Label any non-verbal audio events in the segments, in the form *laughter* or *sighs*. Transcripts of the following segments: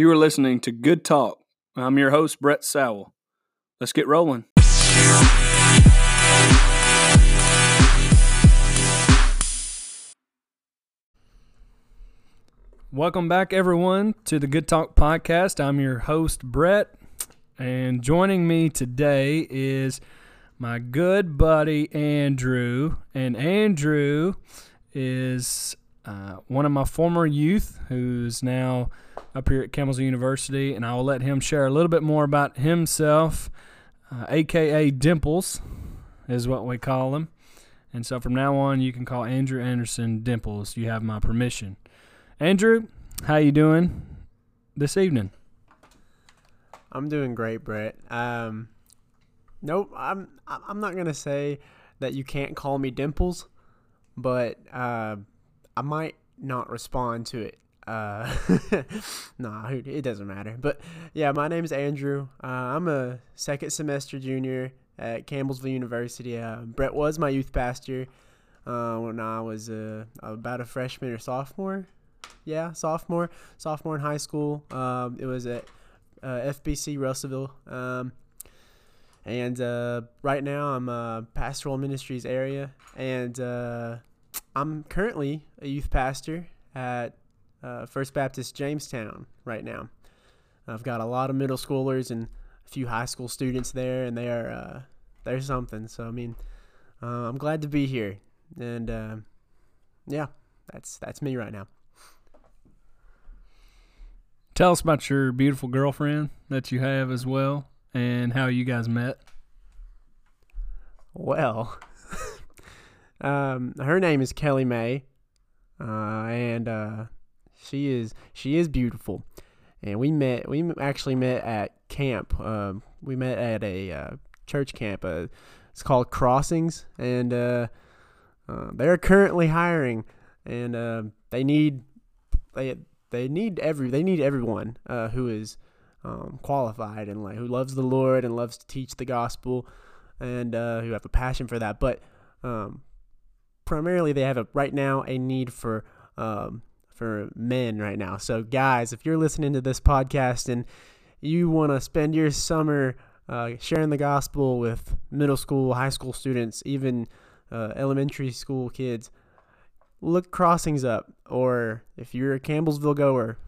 You are listening to Good Talk. I'm your host, Brett Sowell. Let's get rolling. Welcome back, everyone, to the Good Talk podcast. I'm your host, Brett, and joining me today is my good buddy, Andrew. And Andrew is uh, one of my former youth who's now up here at Campbellsville University, and I will let him share a little bit more about himself, uh, aka Dimples, is what we call him. And so from now on, you can call Andrew Anderson Dimples. You have my permission. Andrew, how you doing this evening? I'm doing great, Brett. Um, nope, I'm I'm not gonna say that you can't call me Dimples, but uh, I might not respond to it. Uh, *laughs* nah, it doesn't matter. But yeah, my name is Andrew. Uh, I'm a second semester junior at Campbellsville University. Uh, Brett was my youth pastor uh, when I was uh, about a freshman or sophomore yeah, sophomore, sophomore in high school. Um, it was at uh, FBC Russellville. Um, and uh, right now I'm pastoral ministries area, and I'm currently a youth pastor at uh, First Baptist Jamestown right now. I've got a lot of middle schoolers and a few high school students there, and they are uh, they're something. So I mean, uh, I'm glad to be here, and uh, yeah, that's that's me right now. Tell us about your beautiful girlfriend that you have as well and how you guys met. Well, um, her name is Kelly May, uh, and uh, she is she is beautiful. And we met. We actually met at camp. Um, we met at a uh, church camp. Uh, it's called Crossings, and uh, uh, they're currently hiring, and they need they they need every they need everyone who is um, qualified and like who loves the Lord and loves to teach the gospel and who have a passion for that. But um, primarily, they have a right now a need for um, for men right now. So guys, if you're listening to this podcast and you want to spend your summer uh, sharing the gospel with middle school, high school students, even uh, elementary school kids, look crossings up. Or if you're a Campbellsville goer,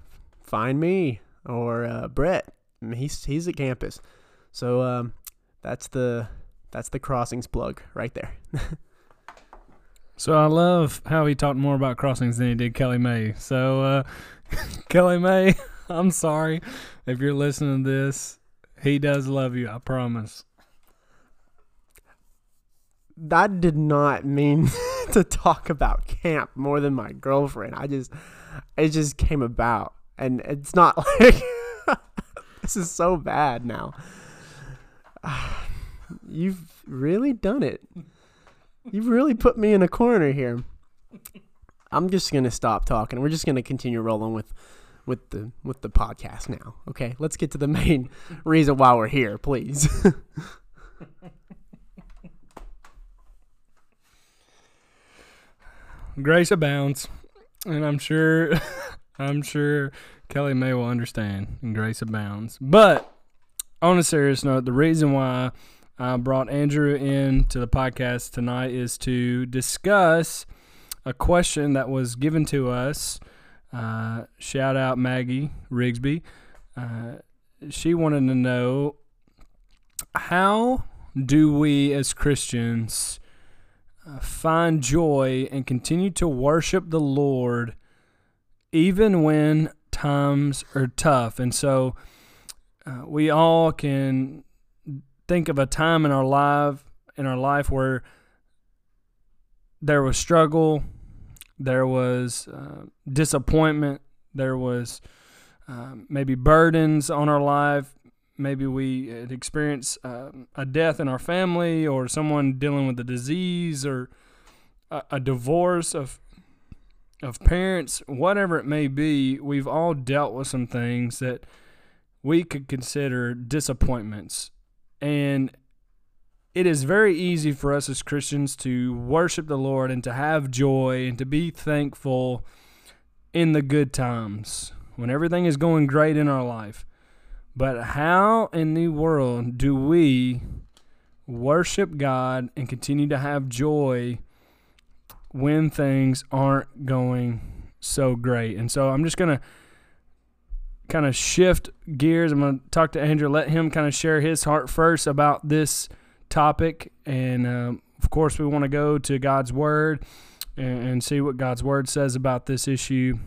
find me or uh, Brett. He's he's at campus. So um, that's the that's the crossings plug right there. *laughs* so I love how he talked more about crossings than he did Kelly May. So uh, *laughs* Kelly May, *laughs* I'm sorry if you're listening to this. He does love you, I promise. That did not mean *laughs* to talk about camp more than my girlfriend. I just, it just came about, and it's not like this is so bad now. *sighs* You've really done it. You've really put me in a corner here. I'm just gonna stop talking. We're just gonna continue rolling with with the with the podcast now. Okay, let's get to the *laughs* main reason why we're here, please. *laughs* grace abounds, and I'm sure, *laughs* I'm sure Kelly May will understand. And grace abounds. But on a serious note, the reason why I brought Andrew in to the podcast tonight is to discuss a question that was given to us. Uh, shout out Maggie Rigsby. Uh, she wanted to know how do we as Christians uh, find joy and continue to worship the Lord even when times are tough. And so uh, we all can think of a time in our life in our life where there was struggle, there was uh, disappointment, there was uh, maybe burdens on our life, maybe we experience uh, a death in our family or someone dealing with a disease or a, a divorce of of parents, whatever it may be, we've all dealt with some things that we could consider disappointments. And it is very easy for us as Christians to worship the Lord and to have joy and to be thankful in the good times when everything is going great in our life. But how in the world do we worship God and continue to have joy when things aren't going so great? And so I'm just going to kind of shift gears. I'm going to talk to Andrew, let him kind of share his heart first about this topic. And um, of course, we want to go to God's Word and, and see what God's Word says about this issue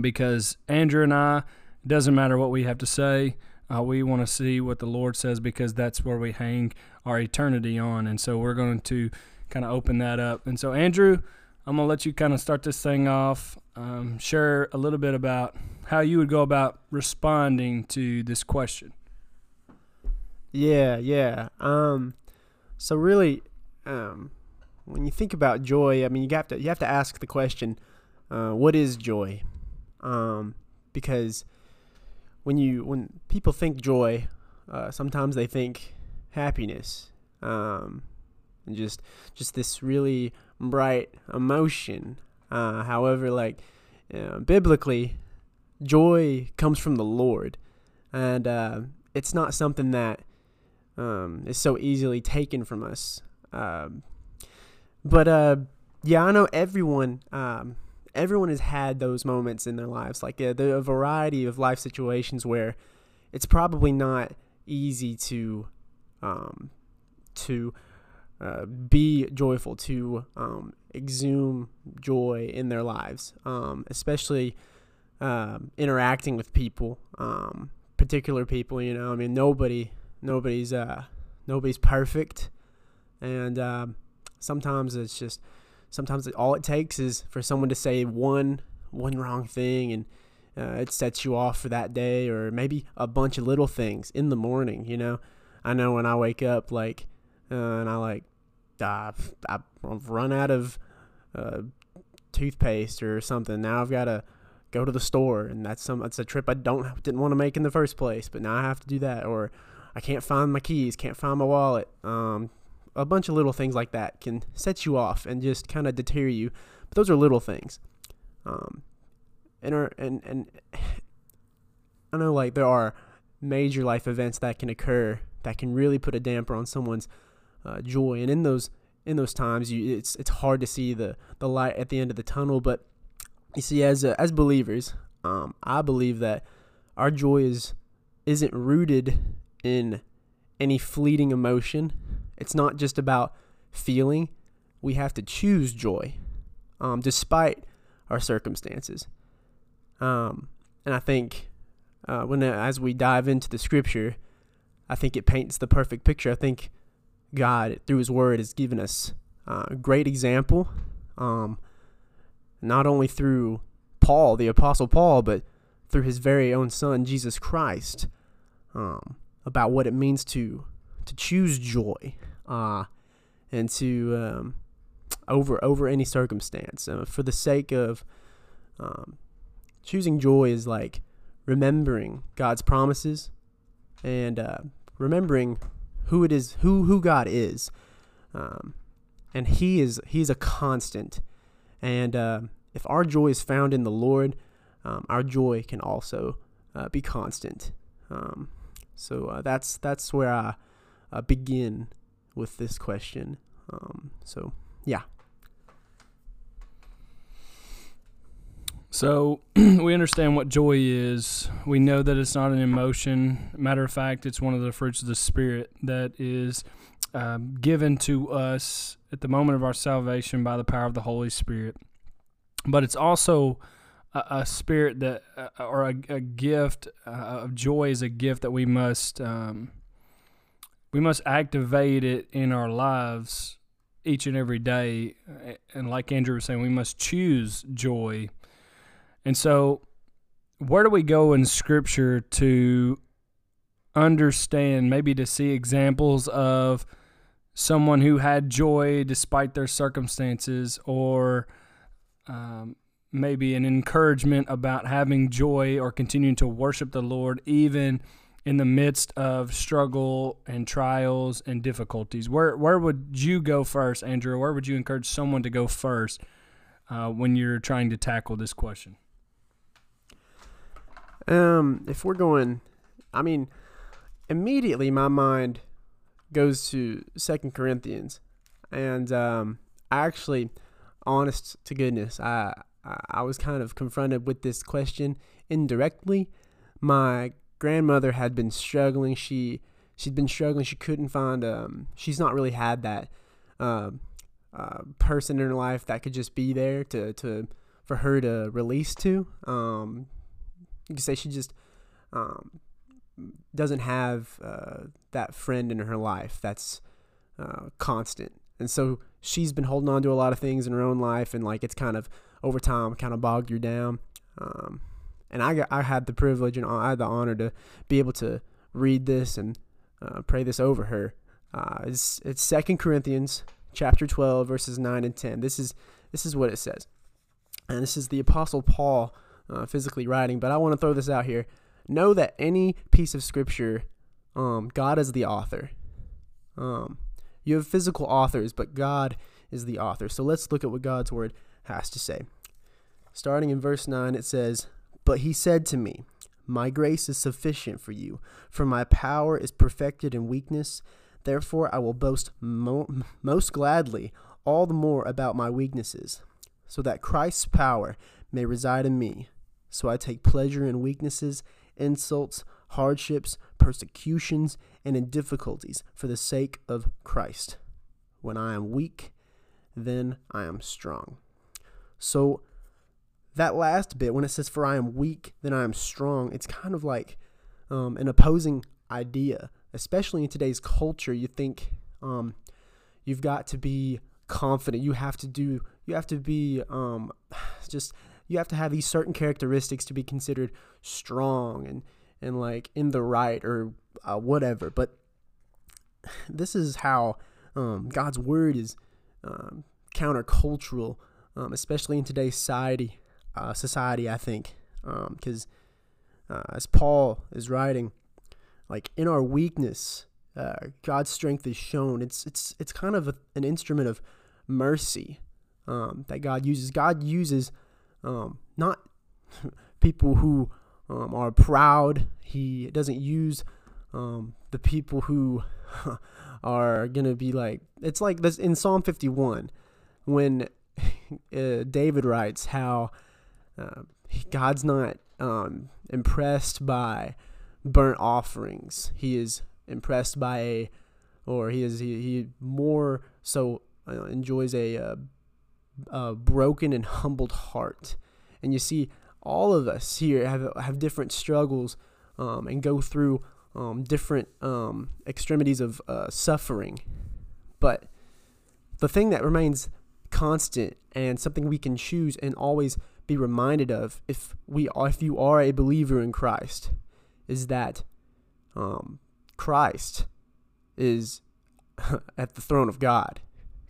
because Andrew and I, it doesn't matter what we have to say. Uh, we want to see what the Lord says because that's where we hang our eternity on. And so we're going to kind of open that up. And so, Andrew, I'm to let you kind of start this thing off. Um, share a little bit about how you would go about responding to this question. Yeah, yeah. Um, so really, um, when you think about joy, I mean, you have to you have to ask the question, uh, what is joy? Um, because when you when people think joy, uh, sometimes they think happiness, um, and just just this really bright emotion. Uh, however, like uh, biblically, joy comes from the Lord, and uh, it's not something that um, is so easily taken from us. Um, but uh, yeah, I know everyone. Um, everyone has had those moments in their lives, like uh, the a variety of life situations where it's probably not easy to um, to uh, be joyful, to um, exhume joy in their lives, um, especially um, interacting with people, um, particular people. You know, I mean, nobody, nobody's, uh, nobody's perfect, and um, sometimes it's just, sometimes all it takes is for someone to say one, one wrong thing, and uh, it sets you off for that day, or maybe a bunch of little things in the morning. You know, I know when I wake up, like, uh, and I like, uh, I've run out of uh, toothpaste or something. Now I've got to go to the store, and that's some that's a trip I don't didn't want to make in the first place, but now I have to do that. Or I can't find my keys, can't find my wallet. Um, a bunch of little things like that can set you off and just kind of deter you. But those are little things. Um, and are, and and *sighs* I know like there are major life events that can occur that can really put a damper on someone's uh, joy, and in those in those times, you it's it's hard to see the the light at the end of the tunnel. But you see, as uh, as believers, um, I believe that our joy is isn't rooted in any fleeting emotion. It's not just about feeling. We have to choose joy, um, despite our circumstances. Um, and I think uh, when uh, as we dive into the scripture, I think it paints the perfect picture. I think God, through His Word, has given us uh, a great example, um, not only through Paul, the Apostle Paul, but through His very own Son, Jesus Christ, um, about what it means to to choose joy, uh, and to um, over over any circumstance, uh, for the sake of um, choosing joy is like remembering God's promises and uh, remembering who it is, who who God is, um, and He is He's a constant. And uh, if our joy is found in the Lord, um, our joy can also uh, be constant. Um, so uh, that's that's where I begin with this question. Um, so yeah. So *clears throat* we understand what joy is. We know that it's not an emotion. Matter of fact, it's one of the fruits of the Spirit that is um, given to us at the moment of our salvation by the power of the Holy Spirit. But it's also a, a spirit that, uh, or a, a gift uh, of joy is a gift that we must um, we must activate it in our lives each and every day. And like Andrew was saying, we must choose joy and so, where do we go in Scripture to understand, maybe to see examples of someone who had joy despite their circumstances, or um, maybe an encouragement about having joy or continuing to worship the Lord even in the midst of struggle and trials and difficulties? Where where would you go first, Andrew? Where would you encourage someone to go first uh, when you're trying to tackle this question? Um, if we're going, I mean, immediately my mind goes to Second Corinthians, and um, I actually, honest to goodness, I I was kind of confronted with this question indirectly. My grandmother had been struggling. She she'd been struggling. She couldn't find um. She's not really had that um uh, person in her life that could just be there to to for her to release to. Um, you could say she just um doesn't have uh, that friend in her life that's uh, constant, and so she's been holding on to a lot of things in her own life, and like it's kind of over time kind of bogged her down. Um, and I I had the privilege and I had the honor to be able to read this and uh, pray this over her. Uh, it's it's Second Corinthians chapter twelve verses nine and ten. This is this is what it says, and this is the Apostle Paul uh, physically writing. But I want to throw this out here. Know that any piece of scripture, um, God is the author. Um, you have physical authors, but God is the author. So let's look at what God's word has to say. Starting in verse 9, it says, But he said to me, My grace is sufficient for you, for my power is perfected in weakness. Therefore, I will boast mo- most gladly all the more about my weaknesses, so that Christ's power may reside in me. So I take pleasure in weaknesses, insults, hardships, persecutions, and in difficulties for the sake of Christ. When I am weak, then I am strong. So that last bit, when it says, For I am weak, then I am strong, it's kind of like um, an opposing idea, especially in today's culture. You think um, you've got to be confident, you have to do, you have to be um, *sighs* just, you have to have these certain characteristics to be considered strong and, and like in the right or uh, whatever. But *sighs* this is how um, God's word is um, countercultural, um, especially in today's society. Uh, society, I think, because um, uh, as Paul is writing, like in our weakness, uh, God's strength is shown. It's it's it's kind of a, an instrument of mercy um, that God uses. God uses um, not *laughs* people who um, are proud. He doesn't use um, the people who *laughs* are gonna be like. It's like this in Psalm 51 when *laughs* uh, David writes how uh, God's not um, impressed by burnt offerings. He is impressed by a, or he is he, he more so uh, enjoys a, a, broken and humbled heart. And you see, all of us here have have different struggles um, and go through um, different um, extremities of uh, suffering. But the thing that remains constant and something we can choose and always be reminded of if we if you are a believer in Christ is that um, Christ is *laughs* at the throne of God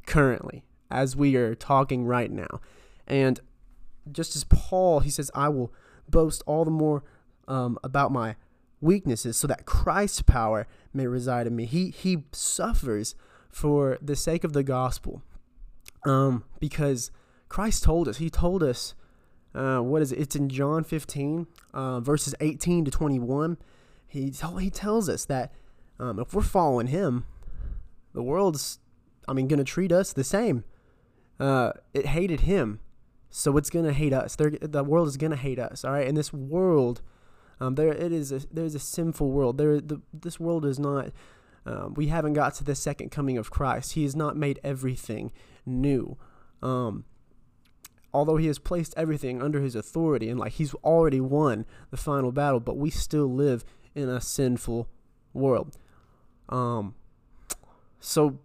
currently as we are talking right now and just as Paul he says I will boast all the more um, about my weaknesses so that Christ's power may reside in me he he suffers for the sake of the gospel um, because Christ told us, He told us, uh, what is it? It's in John 15, uh, verses 18 to 21. He, he tells us that um, if we're following Him, the world's, I mean, going to treat us the same. Uh, it hated Him, so it's to hate us. They're, the world is to hate us, all right? And this world, um, there it is. A, there's a sinful world. There, the, this world is not. Um, we haven't got to the second coming of Christ. He has not made everything new. Um, although he has placed everything under his authority and like he's already won the final battle, but we still live in a sinful world. Um, so,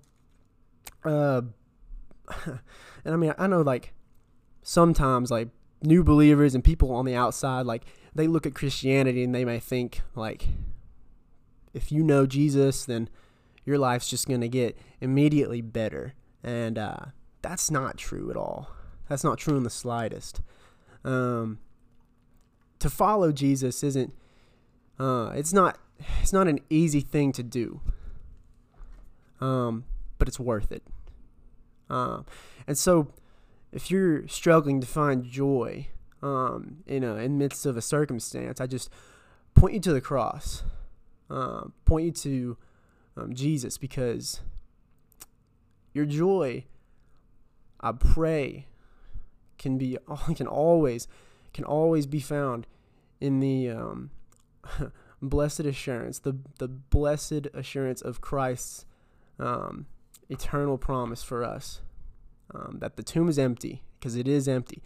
uh, *laughs* and I mean, I know like sometimes like new believers and people on the outside, like they look at Christianity and they may think like, if you know Jesus, then your life's just gonna get immediately better. And uh, that's not true at all. That's not true in the slightest. Um, to follow Jesus isn't. Uh, it's not. It's not an easy thing to do. Um, but it's worth it. Uh, and so, if you're struggling to find joy, um, in a in midst of a circumstance, I just point you to the cross, um, point you to um, Jesus, because your joy, I pray, can be *laughs* can always can always be found in the um, *laughs* blessed assurance, the the blessed assurance of Christ's um, eternal promise for us, um, that the tomb is empty because it is empty,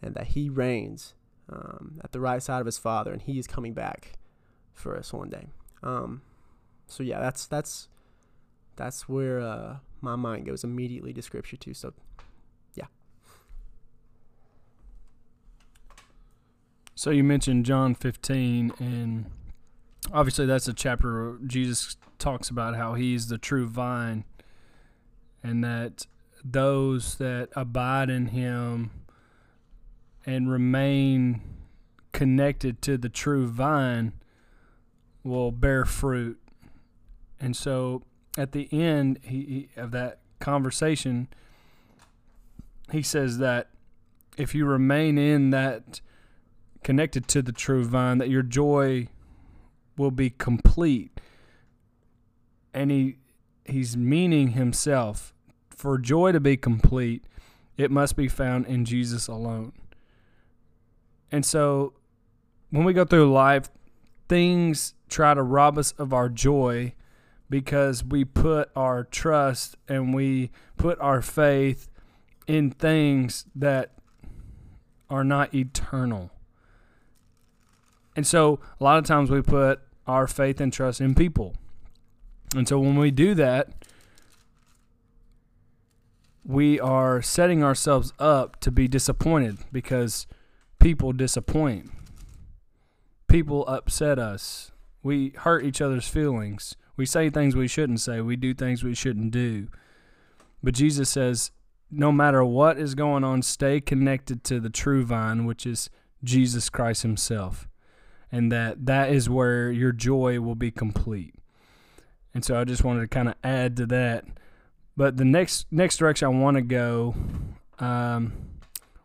and that He reigns um, at the right side of His Father, and He is coming back for us one day. Um, so yeah, that's that's that's where uh, my mind goes immediately to Scripture too. So yeah. So you mentioned John 15, and obviously that's a chapter where Jesus talks about how he's the true vine, and that those that abide in him and remain connected to the true vine will bear fruit. And so at the end he, he, of that conversation, he says that if you remain in that connected to the true vine, that your joy will be complete. And he he's meaning himself. For joy to be complete, it must be found in Jesus alone. And so when we go through life, things try to rob us of our joy because we put our trust and we put our faith in things that are not eternal. And so a lot of times we put our faith and trust in people. And so when we do that, we are setting ourselves up to be disappointed because people disappoint. People upset us. We hurt each other's feelings. We say things we shouldn't say. We do things we shouldn't do. But Jesus says, no matter what is going on, stay connected to the true vine, which is Jesus Christ Himself and that that is where your joy will be complete. And so I just wanted to kind of add to that. But the next next direction I want to go, um,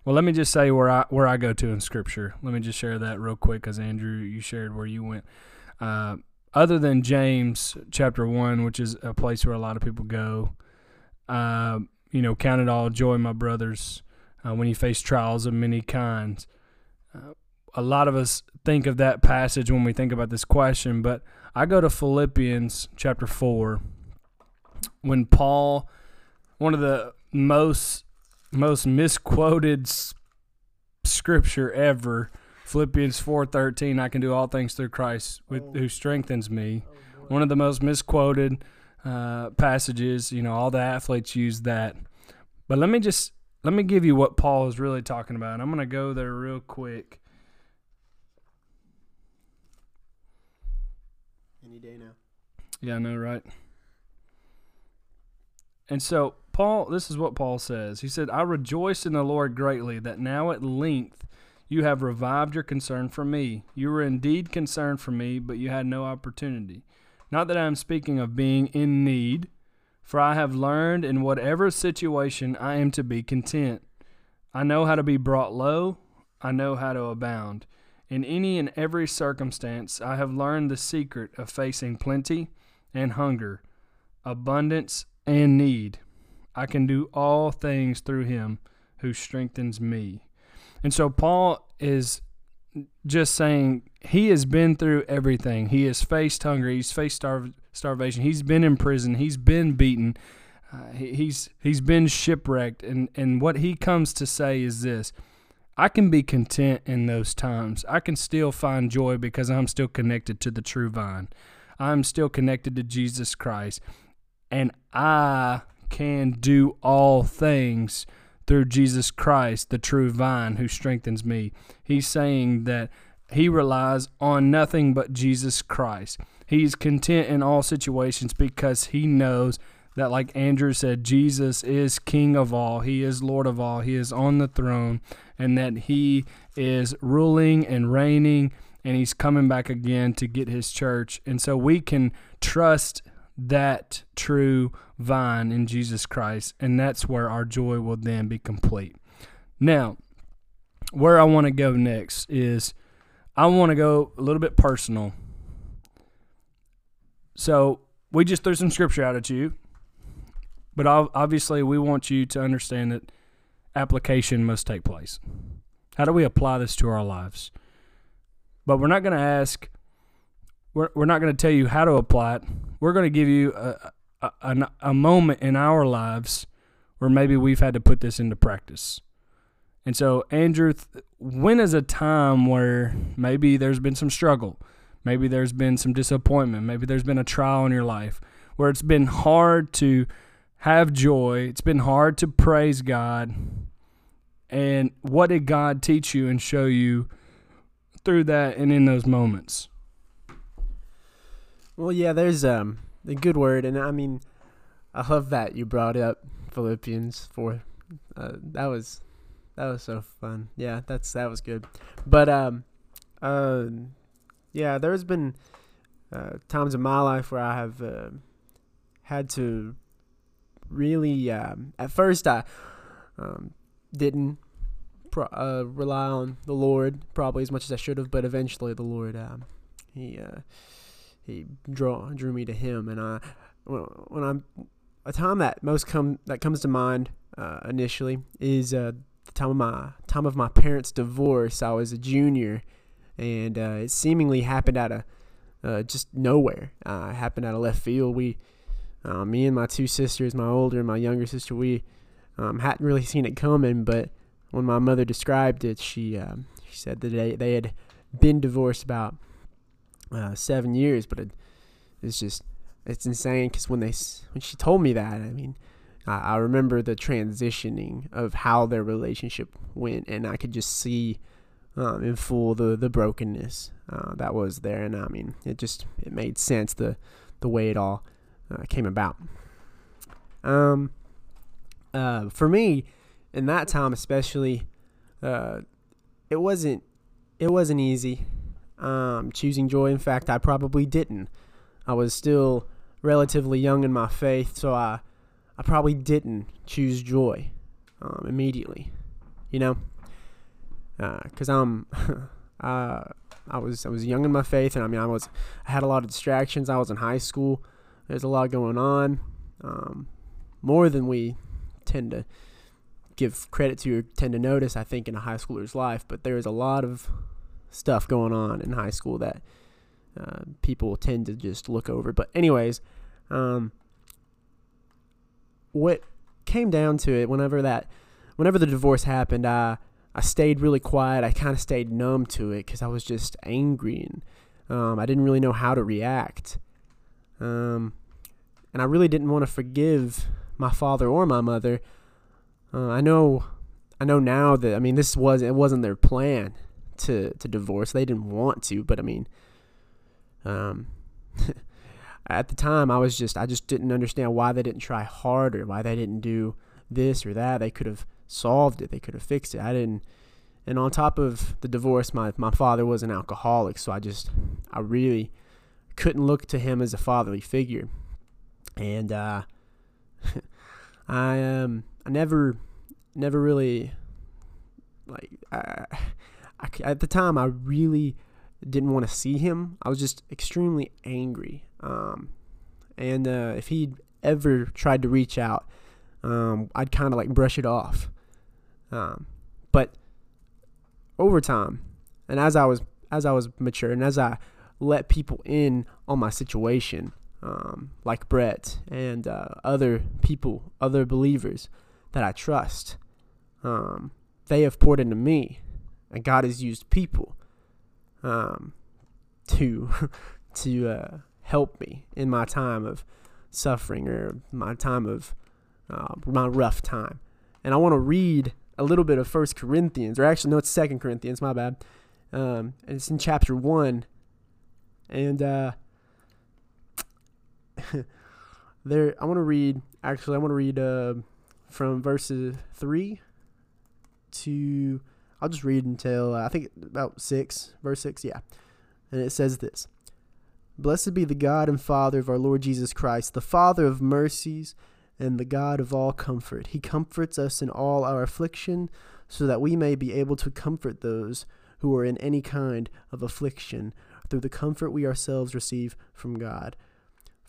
well, let me just say where I where I go to in Scripture. Let me just share that real quick, because Andrew, you shared where you went. Uh, other than James chapter one, which is a place where a lot of people go, uh, you know, count it all joy, my brothers, uh, when you face trials of many kinds. Uh, a lot of us think of that passage when we think about this question, but I go to Philippians chapter 4 when Paul one of the most most misquoted scripture ever Philippians 4:13 I can do all things through Christ with, oh. who strengthens me. Oh, one of the most misquoted uh, passages, you know, all the athletes use that. But let me just let me give you what Paul is really talking about. I'm going to go there real quick. any day now. Yeah, I know, right? And so, Paul, this is what Paul says. He said, I rejoice in the Lord greatly that now at length you have revived your concern for me. You were indeed concerned for me, but you had no opportunity. Not that I am speaking of being in need, for I have learned in whatever situation I am to be content. I know how to be brought low, I know how to abound. In any and every circumstance, I have learned the secret of facing plenty and hunger, abundance and need. I can do all things through him who strengthens me. And so Paul is just saying he has been through everything. He has faced hunger, he's faced starv- starvation, he's been in prison, he's been beaten, uh, he, he's he's been shipwrecked and and what he comes to say is this I can be content in those times. I can still find joy because I'm still connected to the true vine. I'm still connected to Jesus Christ. And I can do all things through Jesus Christ, the true vine who strengthens me. He's saying that he relies on nothing but Jesus Christ. He's content in all situations because he knows that, like Andrew said, Jesus is King of all, He is Lord of all, He is on the throne, and that He is ruling and reigning, and He's coming back again to get His church. And so we can trust that true vine in Jesus Christ, and that's where our joy will then be complete. Now, where I want to go next is I want to go a little bit personal. So we just threw some scripture out at you, but obviously we want you to understand that application must take place. How do we apply this to our lives? But we're not going to ask, we're, we're not going to tell you how to apply it. We're going to give you a, a, a, a moment in our lives where maybe we've had to put this into practice. And so, Andrew, when is a time where maybe there's been some struggle? Maybe there's been some disappointment. Maybe there's been a trial in your life where it's been hard to have joy. It's been hard to praise God. And what did God teach you and show you through that and in those moments? Well, yeah, there's um a good word, and I mean, I love that you brought up Philippians four. Uh, that was that was so fun. Yeah, that's that was good. But um, uh, yeah, there's been uh, times in my life where I have uh, had to really. Um, at first, I um, didn't pro- uh, rely on the Lord probably as much as I should have, but eventually the Lord um, he uh, he draw drew me to Him, and I when I'm a time that most come that comes to mind uh, initially is uh, the time of my time of my parents' divorce. I was a junior, and uh, it seemingly happened out of uh, just nowhere. Uh, it happened out of left field. We, uh, me and my two sisters, my older and my younger sister, we um, hadn't really seen it coming. But when my mother described it, she um, she said that they they had been divorced about uh, seven years, but it, it's just it's insane because when they when she told me that, I mean, I, I remember the transitioning of how their relationship went, and I could just see um, in full the the brokenness uh, that was there, and I mean, it just it made sense the the way it all uh, came about. Um, uh, for me, in that time especially, uh, it wasn't it wasn't easy. Um, choosing joy. In fact, I probably didn't. I was still relatively young in my faith, so I I probably didn't choose joy um, immediately, you know, because uh, I'm *laughs* uh, I was I was young in my faith, and I mean I was I had a lot of distractions. I was in high school. There's a lot going on, um, more than we tend to give credit to or tend to notice. I think in a high schooler's life, but there is a lot of stuff going on in high school that uh, people tend to just look over. But anyways, um, what came down to it, whenever that, whenever the divorce happened, I I stayed really quiet. I kind of stayed numb to it because I was just angry and um, I didn't really know how to react. Um, and I really didn't want to forgive my father or my mother. Uh, I know, I know now that I mean this was it wasn't their plan to to divorce. They didn't want to, but I mean, um, *laughs* at the time I was just I just didn't understand why they didn't try harder, why they didn't do this or that. They could have solved it. They could have fixed it. I didn't. And on top of the divorce, my my father was an alcoholic, so I just I really couldn't look to him as a fatherly figure. And uh, *laughs* I um I never never really like I, I, at the time I really didn't want to see him. I was just extremely angry. Um, and uh, if he'd ever tried to reach out, um, I'd kind of like brush it off. Um, but over time, and as I was as I was mature, and as I let people in on my situation, um, like Brett and uh, other people, other believers that I trust, um, they have poured into me, and God has used people um, to *laughs* to uh, help me in my time of suffering or my time of uh, my rough time. And I want to read a little bit of First Corinthians, or actually, no, it's Second Corinthians. My bad. Um, and it's in chapter one, and uh, *laughs* there I want to read. Actually, I want to read uh, from verses three to. I'll just read until uh, I think about six, verse six. Yeah, and it says this. Blessed be the God and Father of our Lord Jesus Christ, the Father of mercies and the God of all comfort. He comforts us in all our affliction, so that we may be able to comfort those who are in any kind of affliction through the comfort we ourselves receive from God.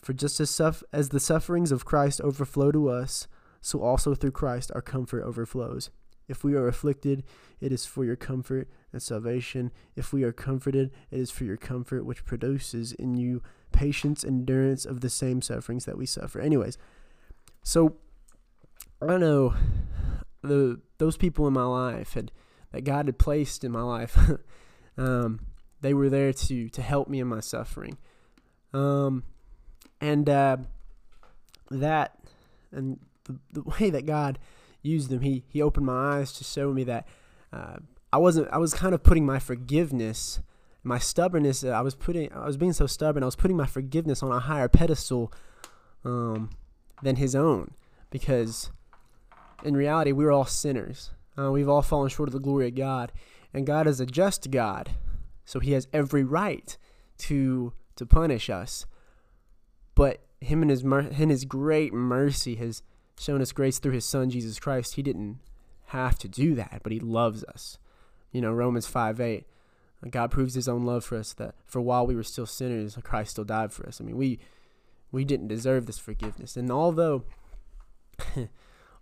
For just as, as the sufferings of Christ overflow to us, so also through Christ our comfort overflows. If we are afflicted, it is for your comfort and salvation. If we are comforted, it is for your comfort, which produces in you patience, endurance of the same sufferings that we suffer. Anyways, so I know the those people in my life had that God had placed in my life. *laughs* um, they were there to to help me in my suffering, um, and uh, that and the, the way that God used them, he he opened my eyes to show me that uh, I wasn't. I was kind of putting my forgiveness, my stubbornness. Uh, I was putting. I was being so stubborn. I was putting my forgiveness on a higher pedestal um, than His own, because in reality, we are all sinners. Uh, we've all fallen short of the glory of God, and God is a just God, so He has every right to to punish us. But Him and His mer- in His great mercy has shown us grace through His Son Jesus Christ. He didn't have to do that, but He loves us. You know, Romans five eight. God proves His own love for us that for while we were still sinners, Christ still died for us. I mean, we we didn't deserve this forgiveness, and although *laughs*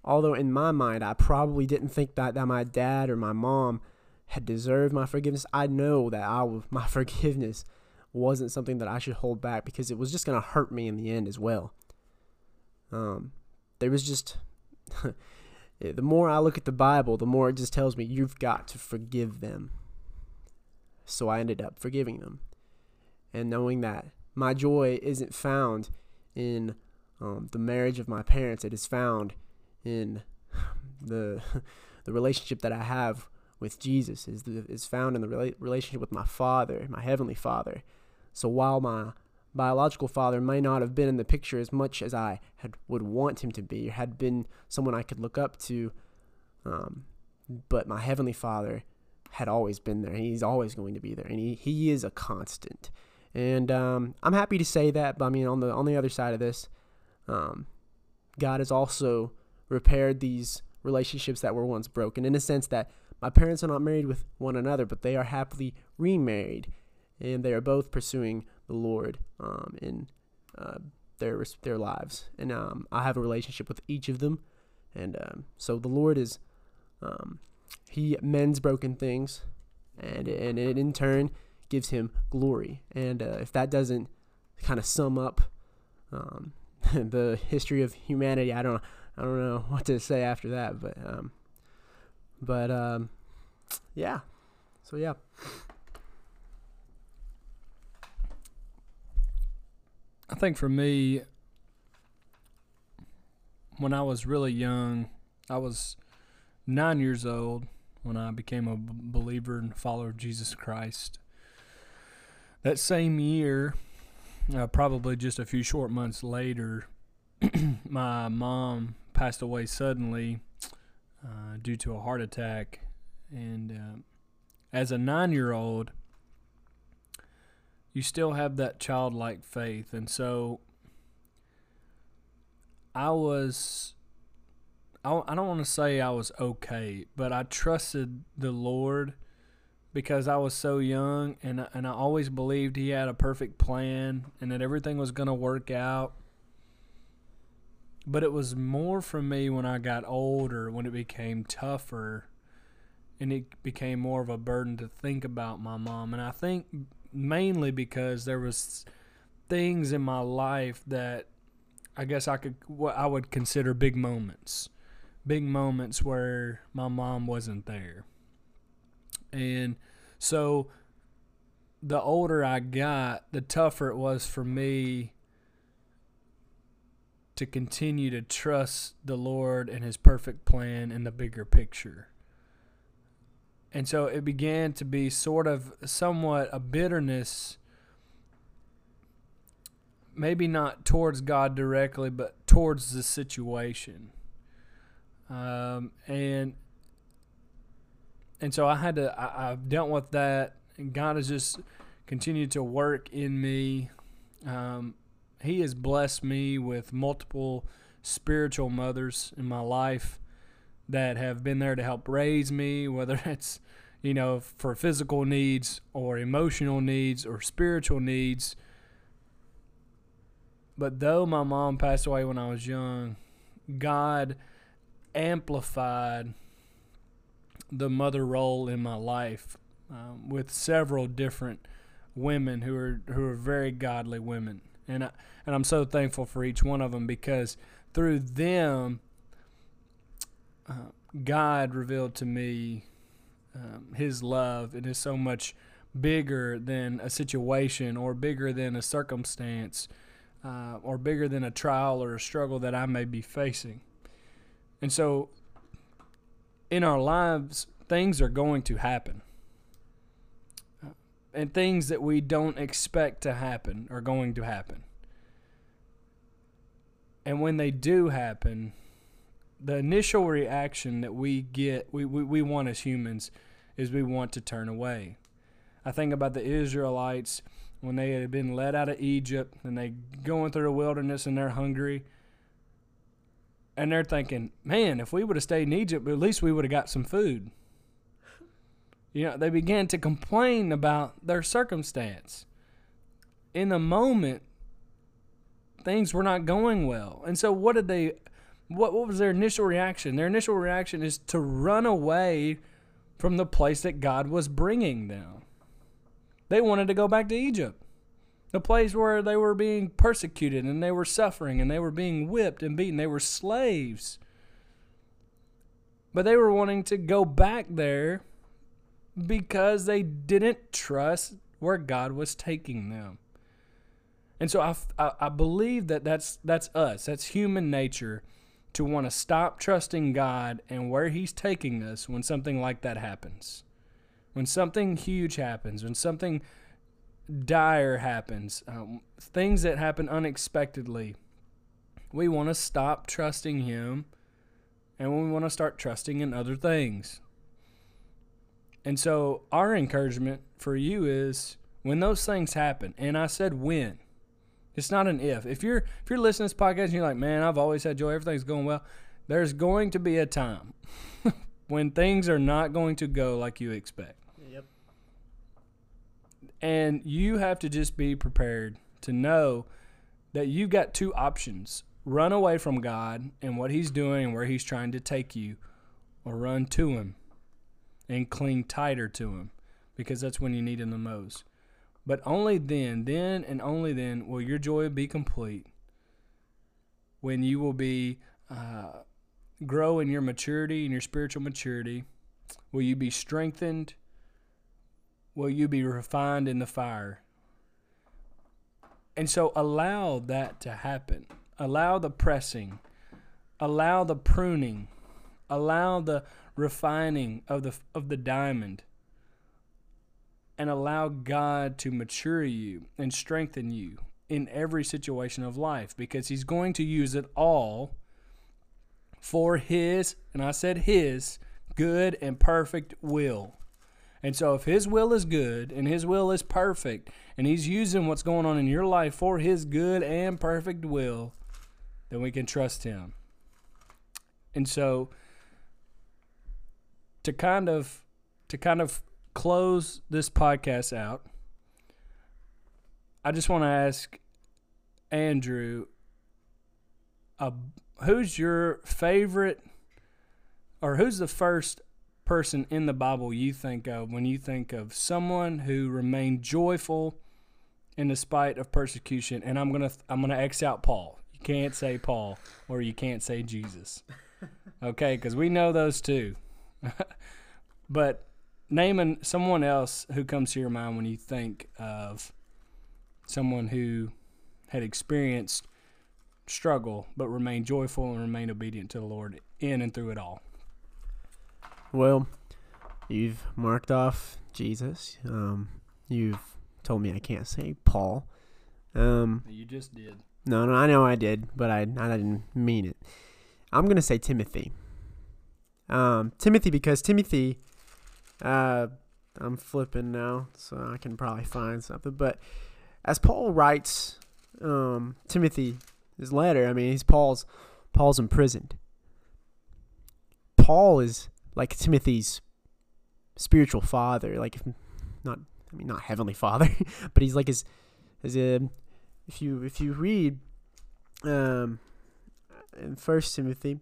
although in my mind I probably didn't think that, that my dad or my mom had deserved my forgiveness, I know that I *laughs* my forgiveness wasn't something that I should hold back because it was just going to hurt me in the end as well. Um, there was just *laughs* the more I look at the Bible, the more it just tells me you've got to forgive them. So I ended up forgiving them, and knowing that my joy isn't found in um, the marriage of my parents; it is found in *laughs* the *laughs* the relationship that I have with Jesus is is found in the rela- relationship with my Father, my heavenly Father. So while my biological father may not have been in the picture as much as I had would want him to be, or had been someone I could look up to, um, but my heavenly Father had always been there. He's always going to be there, and he, he is a constant. And um, I'm happy to say that. But I mean, on the on the other side of this, um, God has also repaired these relationships that were once broken in a sense that my parents are not married with one another, but they are happily remarried, and they are both pursuing the Lord um, in uh, their their lives. And um, I have a relationship with each of them, and um, so the Lord is um, He mends broken things, and and it in turn gives Him glory. And uh, if that doesn't kind of sum up um, *laughs* the history of humanity, I don't I don't know what to say after that, but um, but yeah. So yeah. I think for me, when I was really young, I was nine years old when I became a believer and follower of Jesus Christ. That same year, uh, probably just a few short months later, *clears throat* my mom passed away suddenly uh, due to a heart attack. And uh, as a nine year old, you still have that childlike faith. And so I was, I, don't want to say I was okay, but I trusted the Lord because I was so young and, and I always believed He had a perfect plan and that everything was going to work out. But it was more for me when I got older, when it became tougher and it became more of a burden to think about my mom. And I think mainly because there was things in my life that I guess I could what I would consider big moments. Big moments where my mom wasn't there. And so the older I got, the tougher it was for me to continue to trust the Lord and his perfect plan in the bigger picture. And so it began to be sort of somewhat a bitterness, maybe not towards God directly, but towards the situation. Um, and and so I had to. I, I've dealt with that, and God has just continued to work in me. Um, he has blessed me with multiple spiritual mothers in my life that have been there to help raise me, whether *laughs* it's, you know, for physical needs or emotional needs or spiritual needs. But though my mom passed away when I was young, God amplified the mother role in my life um, with several different women who are who are very godly women, and I, and I'm so thankful for each one of them because through them, uh, God revealed to me um, His love, and is so much bigger than a situation or bigger than a circumstance. Uh, or bigger than a trial or a struggle that I may be facing. And so in our lives, things are going to happen. And things that we don't expect to happen are going to happen. And when they do happen, the initial reaction that we get, we, we, we want as humans, is we want to turn away. I think about the Israelites when they had been led out of Egypt and they going through the wilderness and they're hungry. And they're thinking, man, if we would have stayed in Egypt, at least we would have got some food. You know, they began to complain about their circumstance. In the moment, things were not going well. And so what did they what what was their initial reaction? Their initial reaction is to run away from the place that God was bringing them. They wanted to go back to Egypt, the place where they were being persecuted and they were suffering and they were being whipped and beaten. They were slaves. But they were wanting to go back there because they didn't trust where God was taking them. And so I, I, I believe that that's, that's us. That's human nature to want to stop trusting God and where He's taking us when something like that happens when something huge happens, when something dire happens, um, things that happen unexpectedly, we want to stop trusting Him and we want to start trusting in other things. And so, our encouragement for you is when those things happen, and I said when, it's not an if. If you're if you're listening to this podcast and you're like, man, I've always had joy, everything's going well, there's going to be a time *laughs* when things are not going to go like you expect. Yep. And you have to just be prepared to know that you've got two options run away from God and what He's doing and where He's trying to take you, or run to Him and cling tighter to Him because that's when you need Him the most. But only then, then and only then will your joy be complete when you will be uh, grow in your maturity and your spiritual maturity. Will you be strengthened? will you be refined in the fire. And so allow that to happen. Allow the pressing, allow the pruning, allow the refining of the of the diamond and allow God to mature you and strengthen you in every situation of life because he's going to use it all for his and I said his good and perfect will. And so, if His will is good and His will is perfect, and He's using what's going on in your life for His good and perfect will, then we can trust Him. And so, to kind of to kind of close this podcast out, I just want to ask Andrew, uh, who's your favorite, or who's the first person in the Bible you think of when you think of someone who remained joyful in the spite of persecution? And I'm gonna I'm gonna X out Paul. You can't say Paul or you can't say Jesus. *laughs* Okay, because we know those two. *laughs* but naming someone else who comes to your mind when you think of someone who had experienced struggle but remained joyful and remained obedient to the Lord in and through it all. Well, you've marked off Jesus. Um, you've told me I can't say Paul. Um, you just did. No, no, I know I did, but I, I didn't mean it. I'm gonna say Timothy. Um, Timothy because Timothy. Uh, I'm flipping now, so I can probably find something. But as Paul writes, um, Timothy his letter. I mean, he's Paul's Paul's imprisoned. Paul is like Timothy's spiritual father, like not I mean not heavenly father, *laughs* but he's like his his uh, if you if you read um in First Timothy,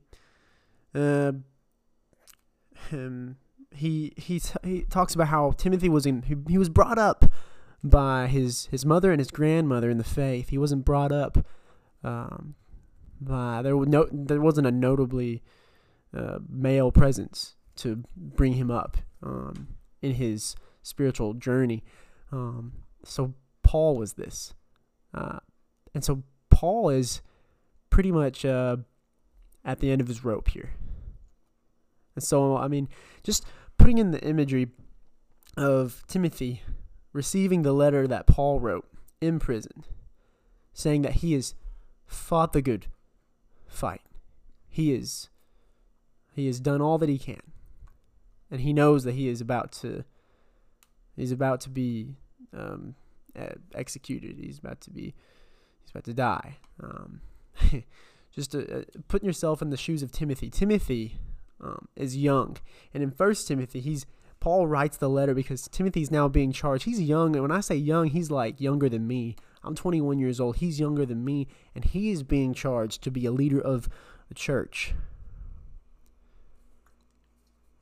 uh, um, he he he talks about how Timothy was in he, he was brought up by his his mother and his grandmother in the faith. He wasn't brought up um, by there was no there wasn't a notably uh, male presence to bring him up um, in his spiritual journey. Um, so Paul was this, uh, and so Paul is pretty much uh, at the end of his rope here. And so, I mean, just putting in the imagery of Timothy receiving the letter that Paul wrote in prison, saying that he has fought the good fight. He is he has done all that he can. And he knows that he is about to he's about to be um, executed. He's about to be he's about to die. Um, *laughs* just to, uh, putting yourself in the shoes of Timothy. Timothy um, is young, and in First Timothy, he's Paul writes the letter because Timothy's now being charged. He's young, and when I say young, he's like younger than me. I'm 21 years old. He's younger than me, and he is being charged to be a leader of the church.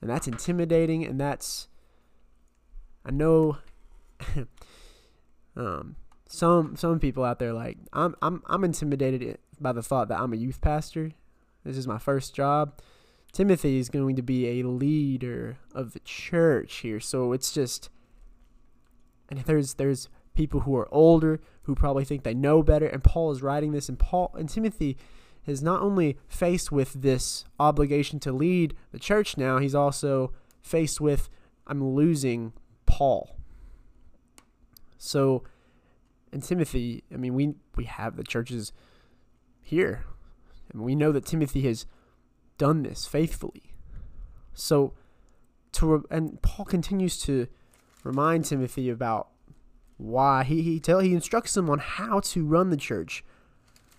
And that's intimidating, and that's I know *laughs* um, some some people out there like I'm I'm I'm intimidated by the thought that I'm a youth pastor. This is my first job. Timothy is going to be a leader of the church here. So it's just and there's there's people who are older who probably think they know better and Paul is writing this and Paul and Timothy is not only faced with this obligation to lead the church now, he's also faced with I'm losing Paul. So and Timothy, I mean we we have the churches here. And we know that Timothy has done this faithfully. So, to and Paul continues to remind Timothy about why he he tell he instructs him on how to run the church.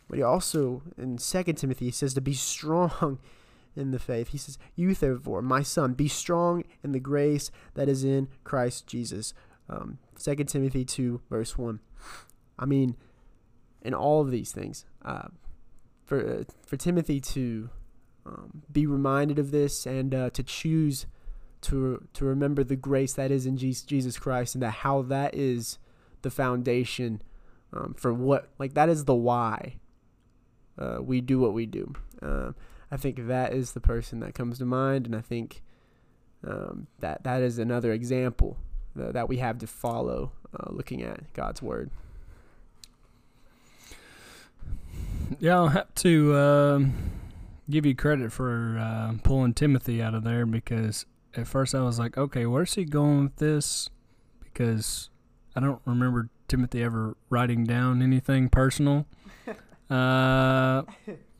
But he also in Second Timothy he says to be strong *laughs* in the faith. He says, "You therefore, my son, be strong in the grace that is in Christ Jesus." Um, Second Timothy two verse one. I mean, in all of these things, uh, for uh, for Timothy to um, be reminded of this and uh, to choose to to remember the grace that is in Jesus Christ and that how that is the foundation um, for what like that is the why uh, we do what we do. Um, I think that is the person that comes to mind, and I think um, that that is another example uh, that we have to follow uh, looking at God's word. Yeah, I'll have to um, give you credit for uh, pulling Timothy out of there because at first I was like, okay, where's he going with this? Because I don't remember Timothy ever writing down anything personal. *laughs* uh,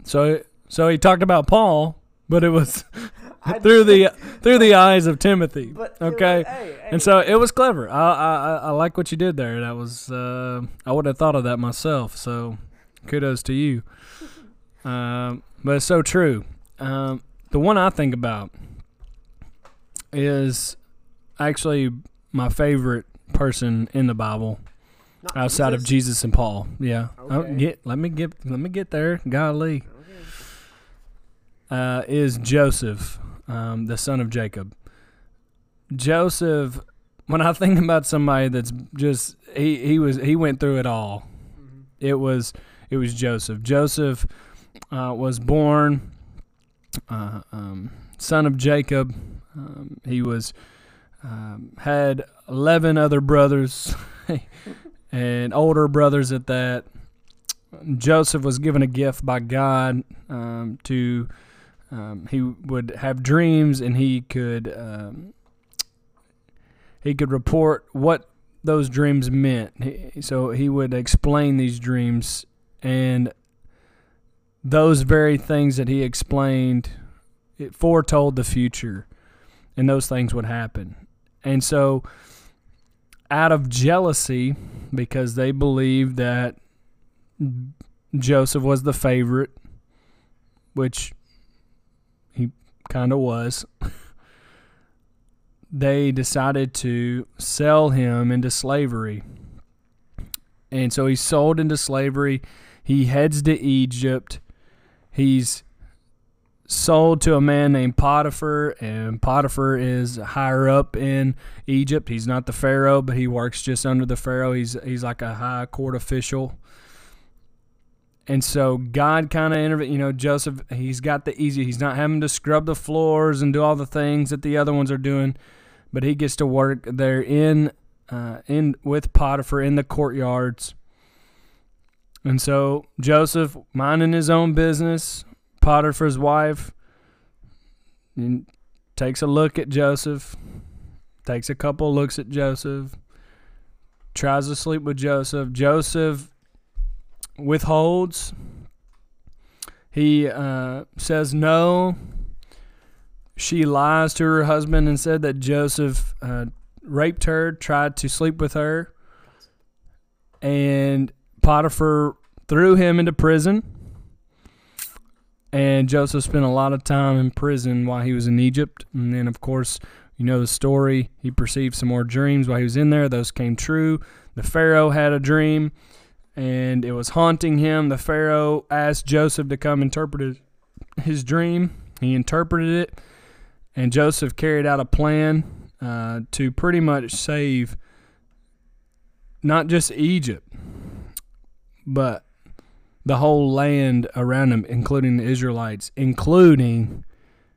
so so he talked about Paul, but it was *laughs* *laughs* through the through the eyes of Timothy. okay, hey, hey. and so it was clever. I, I I like what you did there. That was uh, I would have thought of that myself. So kudos to you. Um, but it's so true. Um, the one I think about is actually my favorite person in the Bible Not outside Jesus. of Jesus and Paul. Yeah. Oh, okay. Oh, get let me get let me get there. Golly. Okay. Uh, is Joseph, um, the son of Jacob. Joseph, when I think about somebody that's just he he was he went through it all. Mm-hmm. It was it was Joseph. Joseph uh, was born uh, um, son of Jacob. Um, he was um, had eleven other brothers *laughs* and older brothers at that. Joseph was given a gift by God um, to um, he would have dreams and he could he could report what those dreams meant. He, so he would explain these dreams and those very things that he explained it foretold the future and those things would happen and so out of jealousy because they believed that joseph was the favorite which he kind of was, *laughs* they decided to sell him into slavery. And so he's sold into slavery. He heads to Egypt. He's sold to a man named Potiphar, and Potiphar is higher up in Egypt. He's not the Pharaoh, but he works just under the Pharaoh. He's he's like a high court official. And so God kind of intervened. You know, Joseph, he's got the easy. He's not having to scrub the floors and do all the things that the other ones are doing, but he gets to work there in uh, in with Potiphar in the courtyards. And so Joseph, minding his own business, Potiphar's wife takes a look at Joseph, takes a couple looks at Joseph, tries to sleep with Joseph. Joseph withholds. He uh, says no. She lies to her husband and said that Joseph uh, raped her, tried to sleep with her, and Potiphar threw him into prison. And Joseph spent a lot of time in prison while he was in Egypt. And then, of course, you know the story. He perceived some more dreams while he was in there. Those came true. The Pharaoh had a dream and it was haunting him. The Pharaoh asked Joseph to come interpret his dream. He interpreted it, and Joseph carried out a plan uh, to pretty much save not just Egypt, but the whole land around him, including the Israelites, including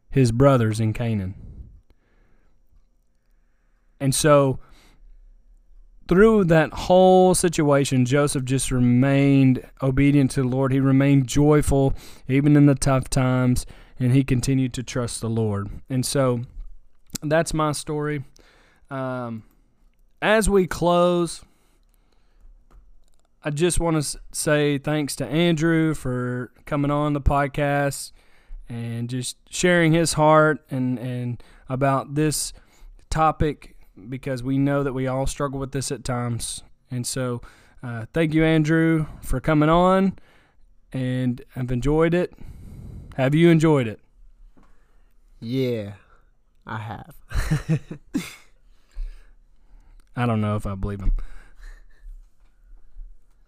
his brothers in Canaan. And so through that whole situation, Joseph just remained obedient to the Lord. He remained joyful even in the tough times, and he continued to trust the Lord. And so that's my story. Um, as we close, I just want to say thanks to Andrew for coming on the podcast and just sharing his heart and, and about this topic because we know that we all struggle with this at times. And so, uh, thank you, Andrew, for coming on. And I've enjoyed it. Have you enjoyed it? Yeah, I have. *laughs* I don't know if I believe him.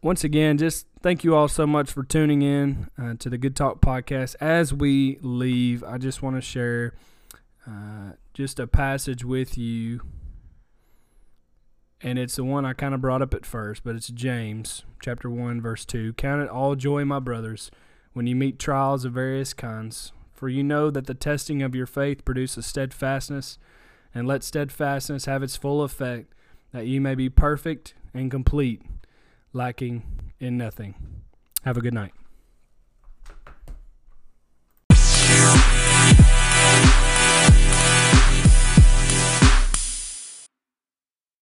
Once again, just thank you all so much for tuning in uh, to the Good Talk podcast. As we leave, I just want to share uh, just a passage with you and it's the one I kind of brought up at first, but it's James chapter 1 verse 2. Count it all joy, my brothers, when you meet trials of various kinds, for you know that the testing of your faith produces steadfastness, and let steadfastness have its full effect, that you may be perfect and complete, lacking in nothing. Have a good night.